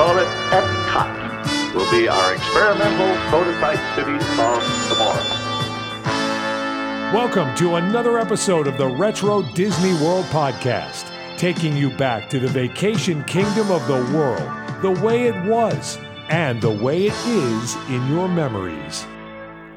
Call it Epcot. Will be our experimental prototype city of tomorrow. Welcome to another episode of the Retro Disney World Podcast, taking you back to the vacation kingdom of the world, the way it was, and the way it is in your memories.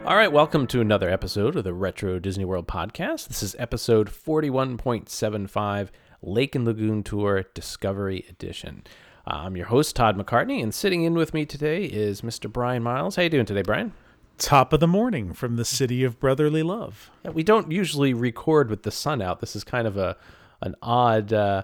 All right, welcome to another episode of the Retro Disney World podcast. This is episode 41.75 Lake and Lagoon Tour Discovery Edition. I'm your host Todd McCartney, and sitting in with me today is Mr. Brian Miles. How you doing today, Brian? Top of the morning from the city of brotherly love. Yeah, we don't usually record with the sun out. This is kind of a an odd uh,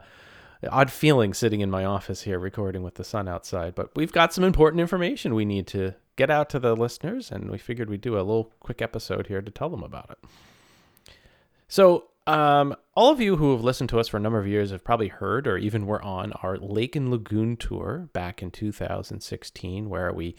odd feeling sitting in my office here recording with the sun outside. But we've got some important information we need to get out to the listeners, and we figured we'd do a little quick episode here to tell them about it. So, um, all of you who have listened to us for a number of years have probably heard or even were on our Lake and Lagoon tour back in 2016, where we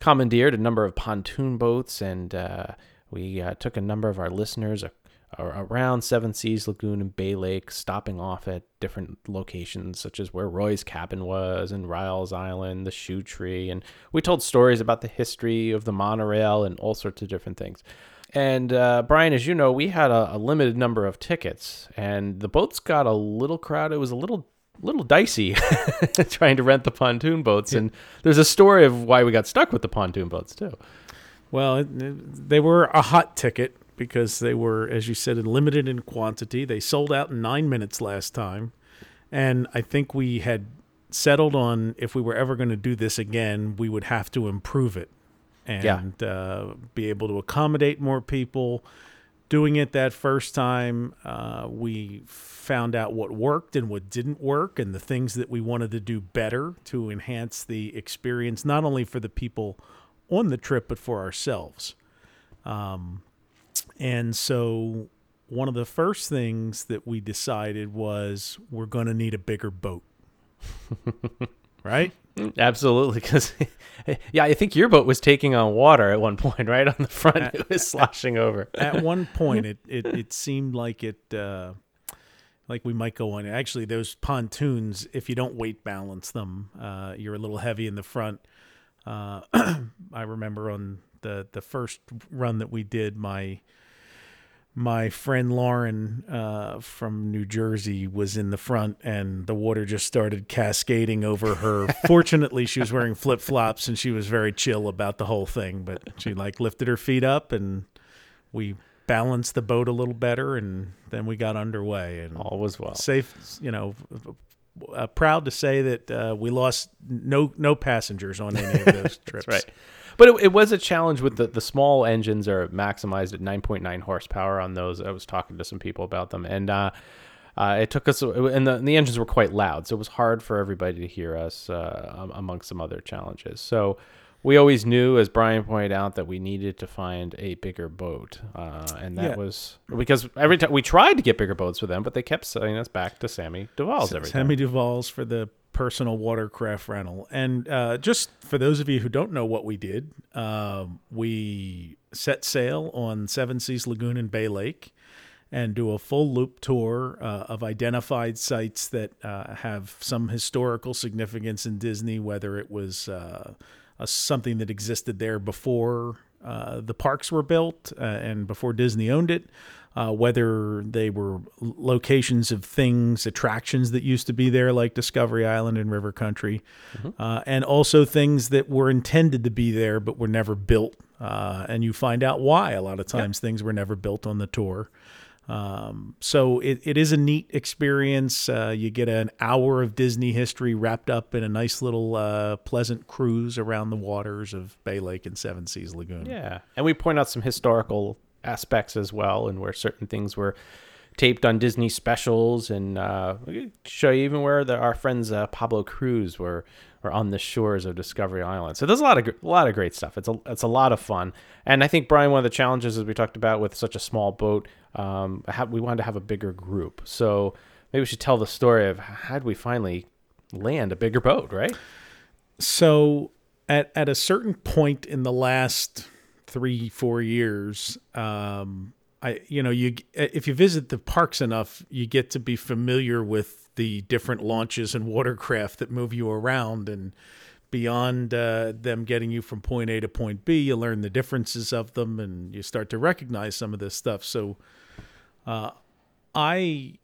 commandeered a number of pontoon boats and uh, we uh, took a number of our listeners a- around Seven Seas Lagoon and Bay Lake, stopping off at different locations, such as where Roy's cabin was and Riles Island, the Shoe Tree. And we told stories about the history of the monorail and all sorts of different things. And uh, Brian, as you know, we had a, a, limited number of tickets, and the boats got a little crowded. It was a little little dicey trying to rent the pontoon boats, yeah. and there's a story of why we got stuck with the pontoon boats too. Well, it, it, they were a hot ticket because they were, as you said, limited in quantity. They sold out in nine minutes last time, and I think we had settled on if we were ever going to do this again, we would have to improve it and yeah. uh, be able to accommodate more people. Doing it that first time, uh, we found out what worked and what didn't work, and the things that we wanted to do better to enhance the experience, not only for the people on the trip, but for ourselves. Um, and so, one of the first things that we decided was we're going to need a bigger boat. right? Absolutely, because yeah, I think your boat was taking on water at one point, right on the front. At, it was sloshing over. At one point, it it, it seemed like it uh, like we might go on. Actually, those pontoons, if you don't weight balance them, uh, you're a little heavy in the front. Uh, I remember on the the first run that we did, my my friend Lauren uh, from New Jersey was in the front, and the water just started cascading over her. Fortunately, she was wearing flip flops, and she was very chill about the whole thing. But she like lifted her feet up, and we balanced the boat a little better, and then we got underway, and all was well. Safe, you know. Uh, proud to say that uh, we lost no no passengers on any of those trips. right. But it, it, was a challenge with the, the small engines are maximized at 9.9 horsepower on those. I was talking to some people about them, and uh, uh, it took us, and the, and the, engines were quite loud, so it was hard for everybody to hear us, uh, some other challenges. So we always knew, as Brian pointed out, that we needed to find a bigger boat, uh, and that yeah. was because every time we tried to get bigger boats for them, but they kept sending us back to Sammy Duvall's every Sammy time. Duvall's for the personal watercraft rental. And uh, just for those of you who don't know what we did, uh, we set sail on Seven Seas Lagoon and Bay Lake and do a full loop tour uh, of identified sites that uh, have some historical significance in Disney, whether it was uh, something that existed there before uh, the parks were built and before Disney owned it uh, whether they were locations of things, attractions that used to be there, like Discovery Island and River Country, mm-hmm. uh, and also things that were intended to be there but were never built. Uh, and you find out why a lot of times yep. things were never built on the tour. Um, so it, it is a neat experience. Uh, you get an hour of Disney history wrapped up in a nice little uh, pleasant cruise around the waters of Bay Lake and Seven Seas Lagoon. Yeah, and we point out some historical aspects as well, and where certain things were taped on Disney specials, and uh, show you even where the, our friends uh, Pablo Cruise were were on the shores of Discovery Island. So there's a lot of a lot of great stuff. It's a it's a lot of fun, and I think Brian, one of the challenges as we talked about with such a small boat, um, we wanted to have a bigger group. So maybe we should tell the story of how did we finally land a bigger boat, right? So at at a certain point in the last three four years, um, I you know you if you visit the parks enough, you get to be familiar with the different launches and watercraft that move you around and. Beyond uh, them getting you from point A to point B, you learn the differences of them and you start to recognize some of this stuff. So, uh, I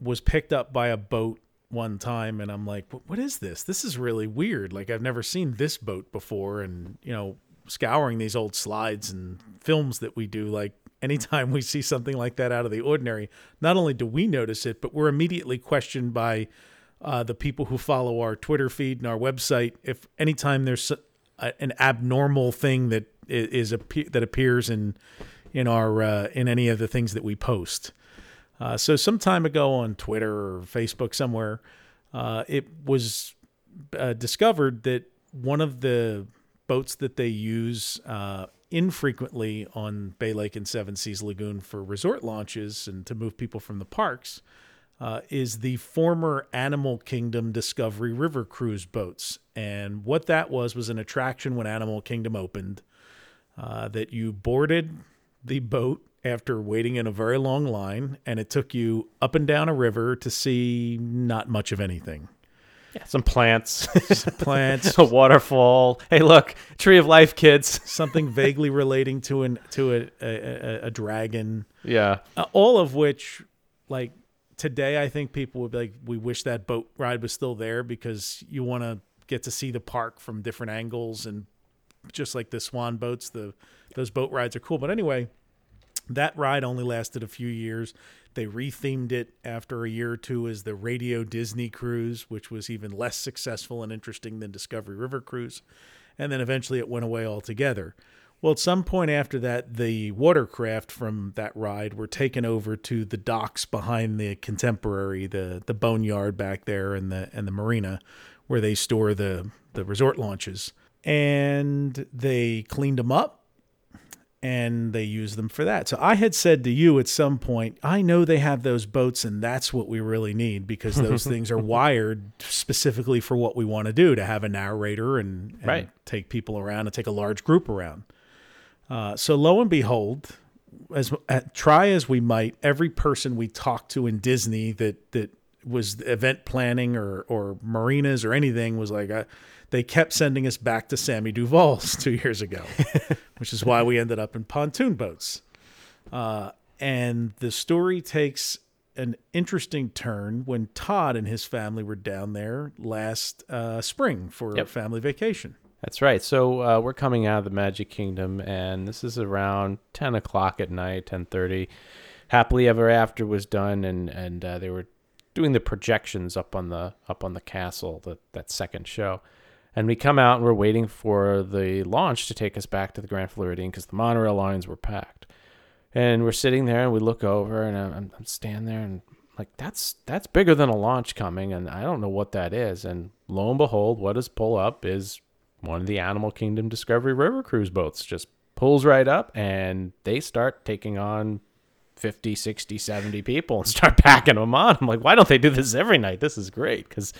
was picked up by a boat one time and I'm like, what is this? This is really weird. Like I've never seen this boat before. And, you know, scouring these old slides and films that we do, like anytime we see something like that out of the ordinary, not only do we notice it, but we're immediately questioned by uh, the people who follow our Twitter feed and our website. If anytime there's a, an abnormal thing that is, that appears in in our uh, in any of the things that we post. Uh, so some time ago on Twitter or Facebook somewhere, uh, it was uh, discovered that one of the boats that they use uh, infrequently on Bay Lake and Seven Seas Lagoon for resort launches and to move people from the parks uh, is the former Animal Kingdom Discovery River Cruise boats. And what that was was an attraction when Animal Kingdom opened uh, that you boarded the boat after waiting in a very long line, and it took you up and down a river to see not much of anything. Yeah, some plants, some plants, a waterfall. Hey, look, tree of life, kids. Something vaguely relating to an to a a, a dragon. Yeah, uh, all of which, like today, I think people would be like, "We wish that boat ride was still there because you want to get to see the park from different angles and just like the swan boats, the those boat rides are cool." But anyway that ride only lasted a few years. They rethemed it after a year or two as the Radio Disney Cruise, which was even less successful and interesting than Discovery River Cruise. And then eventually it went away altogether. Well, at some point after that, the watercraft from that ride were taken over to the docks behind the Contemporary, the the boneyard back there, and the and the marina, where they store the the resort launches. And they cleaned them up and they use them for that. So I had said to you at some point, I know they have those boats and that's what we really need because those things are wired specifically for what we want to do to have a narrator and, and right. take people around and take a large group around. Uh, so lo and behold, as uh, try as we might, every person we talked to in Disney that that was event planning or or marinas or anything was like, uh, they kept sending us back to Sammy Duvall's two years ago, which is why we ended up in pontoon boats. Uh, and the story takes an interesting turn when Todd and his family were down there last uh, spring for Yep. a family vacation. That's right. So uh, we're coming out of the Magic Kingdom, and this is around ten o'clock at night, ten thirty. Happily Ever After was done, and and uh, they were doing the projections up on the up on the castle, that that second show. And we come out and we're waiting for the launch to take us back to the Grand Floridian because the monorail lines were packed. And we're sitting there and we look over and I'm, I'm standing there and like that's that's bigger than a launch coming and I don't know what that is. And lo and behold, what does pull up is one of the Animal Kingdom Discovery River cruise boats just pulls right up and they start taking on 50, 60, 70 people and start packing them on. I'm like, why don't they do this every night? This is great because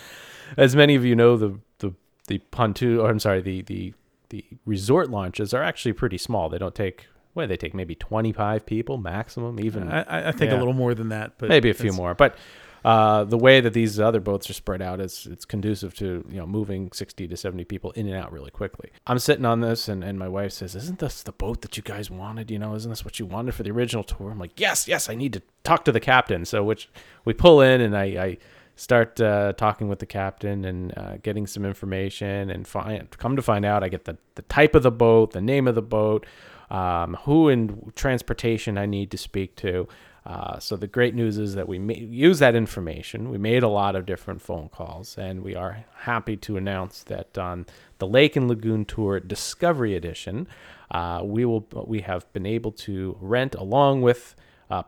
as many of you know, the the the pontoon or I'm sorry, the the the resort launches are actually pretty small. They don't take what they take maybe 25 people maximum, even I, I- I think Yeah. a little more than that, but maybe a few more. But uh, the way that these other boats are spread out is it's conducive to you know moving 60 to 70 people in and out really quickly. I'm sitting on this, and, and my wife says, "Isn't this the boat that you guys wanted? You know, isn't this what you wanted for the original tour?" I'm like, "Yes, yes, I need to talk to the captain." So which we pull in, and I. I Start uh, talking with the captain and uh, getting some information, and find come to find out, I get the, the type of the boat, the name of the boat, um, who in transportation I need to speak to. Uh, so the great news is that we ma- use that information. We made a lot of different phone calls, and we are happy to announce that on the Lake and Lagoon Tour Discovery Edition, uh, we will we have been able to rent along with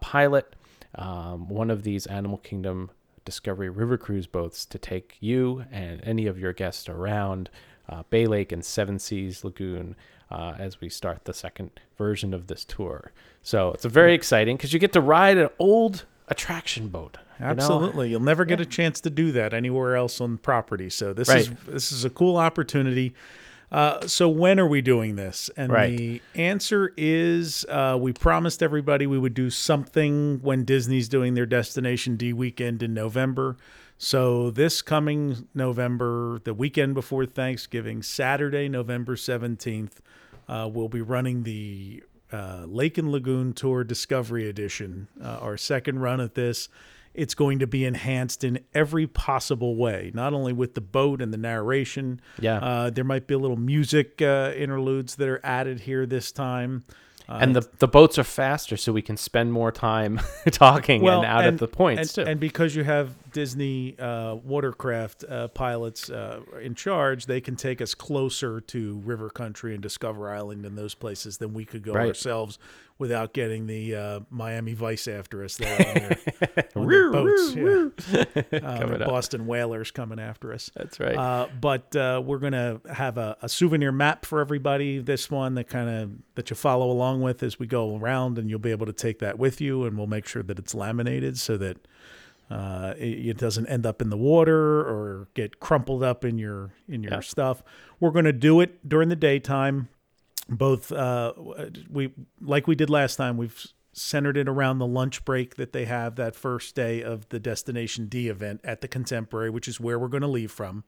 Pilot. um, one of these Animal Kingdom Discovery River Cruise boats to take you and any of your guests around uh, Bay Lake and Seven Seas Lagoon uh, as we start the second version of this tour. So it's a very exciting because you get to ride an old attraction boat. you know? Absolutely, you'll never get a chance to do that anywhere else on property. So this is this is a cool opportunity. Uh, so when are we doing this? And Right. the answer is uh, we promised everybody we would do something when Disney's doing their Destination D weekend in November. So this coming November, the weekend before Thanksgiving, Saturday, November seventeenth, uh, we'll be running the uh, Lake and Lagoon Tour Discovery Edition, uh, our second run at this. It's going to be enhanced in every possible way, not only with the boat and the narration. Yeah. Uh, there might be a little music uh, interludes that are added here this time. and the the boats are faster, so we can spend more time talking and out at the points and, too. And because you have Disney uh, watercraft uh, pilots uh, in charge, they can take us closer to River Country and Discovery Island and those places than we could go Right. ourselves without getting the uh, Miami Vice after us there on their, boats. yeah. Uh, the Boston Whalers coming after us. That's right. Uh, but uh, we're gonna have a, a souvenir map for everybody. This one that kind of that you follow along with as we go around, and you'll be able to take that with you, and we'll make sure that it's laminated so that uh, it, it doesn't end up in the water or get crumpled up in your in your Yeah. stuff. We're gonna do it during the daytime. Both uh, we like we did last time. We've centered it around the lunch break that they have that first day of the Destination D event at the Contemporary, which is where we're going to leave from.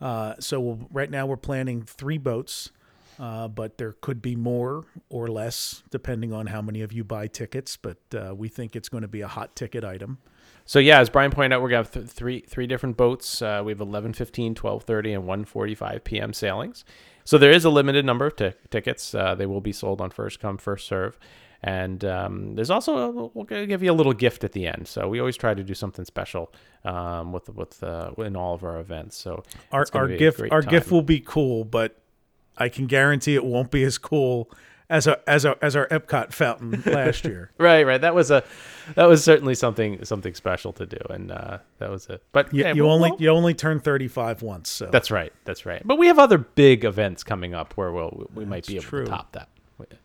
Uh, so we'll, right now we're planning three boats, uh, but there could be more or less depending on how many of you buy tickets. But uh, we think it's going to be a hot ticket item. So yeah, as Brian pointed out, we're gonna have th- three three different boats. Uh, we have 11, 15, 12:30, and 1:45 p.m. sailings. So there is a limited number of ti- tickets. Uh, they will be sold on first come first serve. And um, there's also a, we'll give you a little gift at the end. So we always try to do something special um, with with uh, in all of our events. So Our our gift our gift will be cool, but I can guarantee it won't be as cool as our as our as our Epcot fountain last year. Right, right. That was a that was certainly something something special to do, and uh, that was it. But You, yeah, you we'll- only we'll- you only turn thirty five once, so That's right. That's right. But we have other big events coming up where we'll, we might be able true. to top that.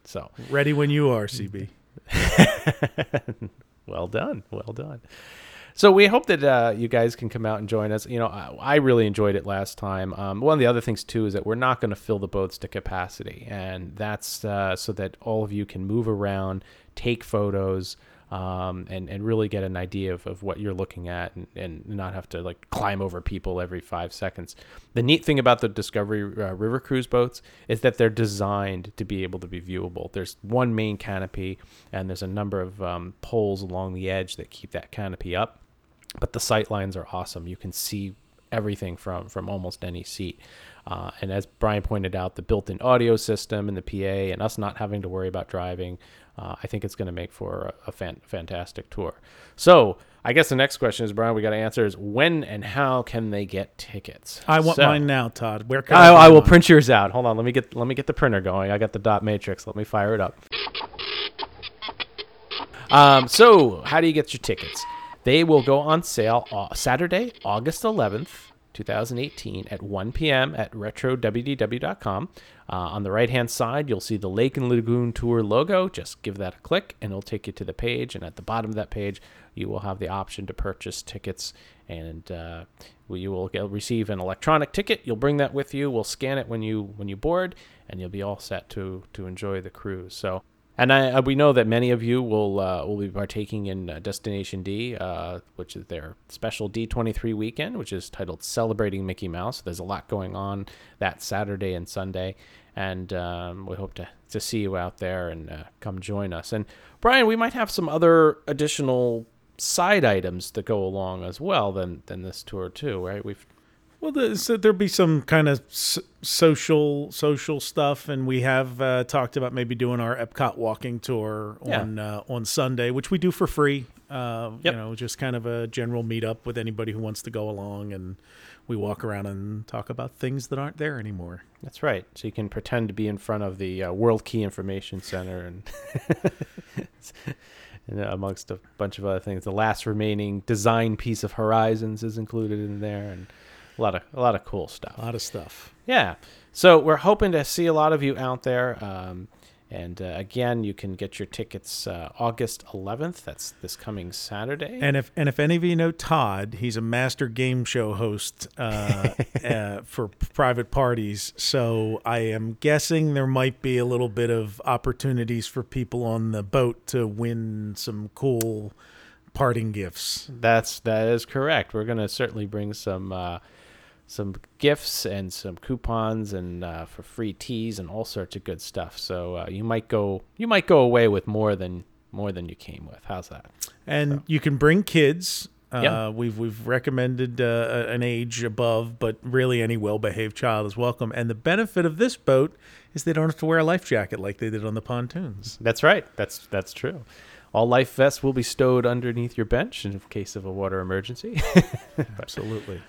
So ready when you are, CB. well done. Well done. So we hope that uh, you guys can come out and join us. You know, I, I really enjoyed it last time. Um, one of the other things too is that we're not going to fill the boats to capacity, and that's uh, so that all of you can move around, take photos, um, and and really get an idea of, of what you're looking at, and, and not have to like climb over people every five seconds. The neat thing about the Discovery uh, River Cruise boats is that they're designed to be able to be viewable. There's one main canopy, and there's a number of um, poles along the edge that keep that canopy up but the sight lines are awesome. You can see everything from from almost any seat. Uh, and as Brian pointed out, the built-in audio system and the PA, and us not having to worry about driving, uh, I think it's going to make for a, a fan, fantastic tour. So I guess the next question is, Brian, we got to answer is when and how can they get tickets? I want So- mine now, Todd. Where can I, buy I will mine? print yours out. Hold on, let me get let me get the printer going. I got the dot matrix. Let me fire it up. Um, so how do you get your tickets? They will go on sale uh, Saturday, August 11th, 2018, at 1 p.m. at retrowdw.com. Uh, on the right hand side, you'll see the Lake and Lagoon Tour logo. Just give that a click, and it'll take you to the page. And at the bottom of that page, you will have the option to purchase tickets, and uh, you will get, receive an electronic ticket. You'll bring that with you. We'll scan it when you when you board, and you'll be all set to to enjoy the cruise. So. And I, uh, we know that many of you will uh, will be partaking in uh, Destination D, uh, which is their special D23 weekend, which is titled "Celebrating Mickey Mouse." There's a lot going on that Saturday and Sunday, and um, we hope to, to see you out there and uh, come join us. And Brian, we might have some other additional side items that go along as well than than this tour too, right? We've Well, the, so there'll be some kind of s- social social stuff, and we have uh, talked about maybe doing our Epcot walking tour Yeah. on uh, on Sunday, which we do for free. Uh, Yep. You know, just kind of a general meetup with anybody who wants to go along, and we walk around and talk about things that aren't there anymore. That's right. So you can pretend to be in front of the uh, World Key Information Center and, and uh, amongst a bunch of other things. The last remaining design piece of Horizons is included in there, and a lot of a lot of cool stuff. A lot of stuff. Yeah. So we're hoping to see a lot of you out there. Um, and uh, again, you can get your tickets uh, August 11th. That's this coming Saturday. And if and if any of you know Todd, he's a master game show host uh, uh, for private parties. So I am guessing there might be a little bit of opportunities for people on the boat to win some cool parting gifts. That's that is correct. We're gonna certainly bring some uh, some gifts and some coupons and uh, for free teas and all sorts of good stuff. So uh, you might go you might go away with more than more than you came with. How's that? And you can bring kids. Uh, Yeah. We've we've recommended uh, an age above, but really any well-behaved child is welcome. And the benefit of this boat is they don't have to wear a life jacket like they did on the pontoons. That's right. That's that's true. All life vests will be stowed underneath your bench in case of a water emergency. Absolutely.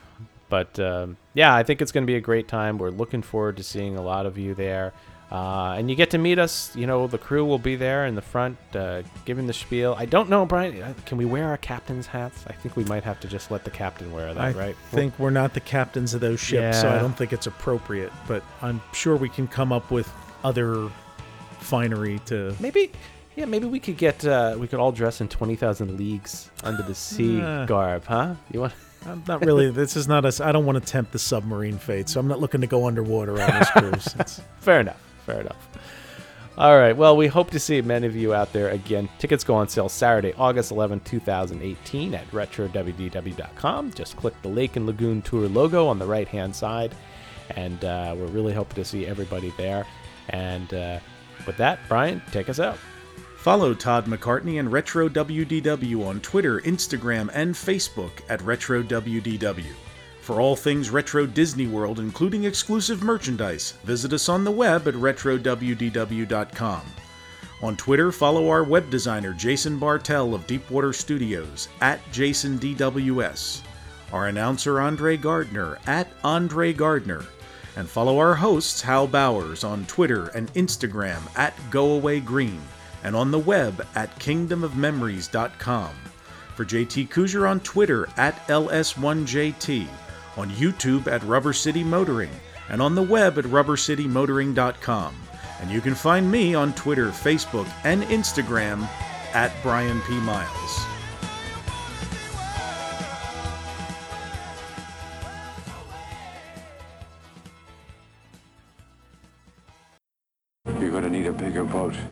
But um, yeah, I think it's going to be a great time. We're looking forward to seeing a lot of you there. Uh, and you get to meet us. You know, the crew will be there in the front uh, giving the spiel. I don't know, Brian. uh, Can we wear our captain's hats? I think we might have to just let the captain wear that, I right? think we're not the captains of those ships, so I don't think it's appropriate. But I'm sure we can come up with other finery to. maybe, yeah, maybe we could get, uh, we could all dress in 20,000 Leagues Under the Sea Uh. garb, huh? You want? I'm not really. This is not a. I don't want to tempt the submarine fate, so I'm not looking to go underwater on this cruise. It's- Fair enough. Fair enough. All right. Well, we hope to see many of you out there again. Tickets go on sale Saturday, August 11, 2018 at retrowdw.com. Just click the Lake and Lagoon Tour logo on the right hand side. And uh, we're really hoping to see everybody there. And uh, with that, Brian, take us out. Follow Todd McCartney and Retro WDW on Twitter, Instagram, and Facebook at Retro WDW. For all things Retro Disney World, including exclusive merchandise, visit us on the web at RetroWDW.com. On Twitter, follow our web designer Jason Bartell of Deepwater Studios at JasonDWS, our announcer Andre Gardner at Andre Gardner, and follow our hosts Hal Bowers on Twitter and Instagram at GoAwayGreen and on the web at kingdomofmemories.com. For JT Kujar on Twitter at LS1JT, on YouTube at Rubber City Motoring, and on the web at rubbercitymotoring.com. And you can find me on Twitter, Facebook, and Instagram at Brian P. Miles.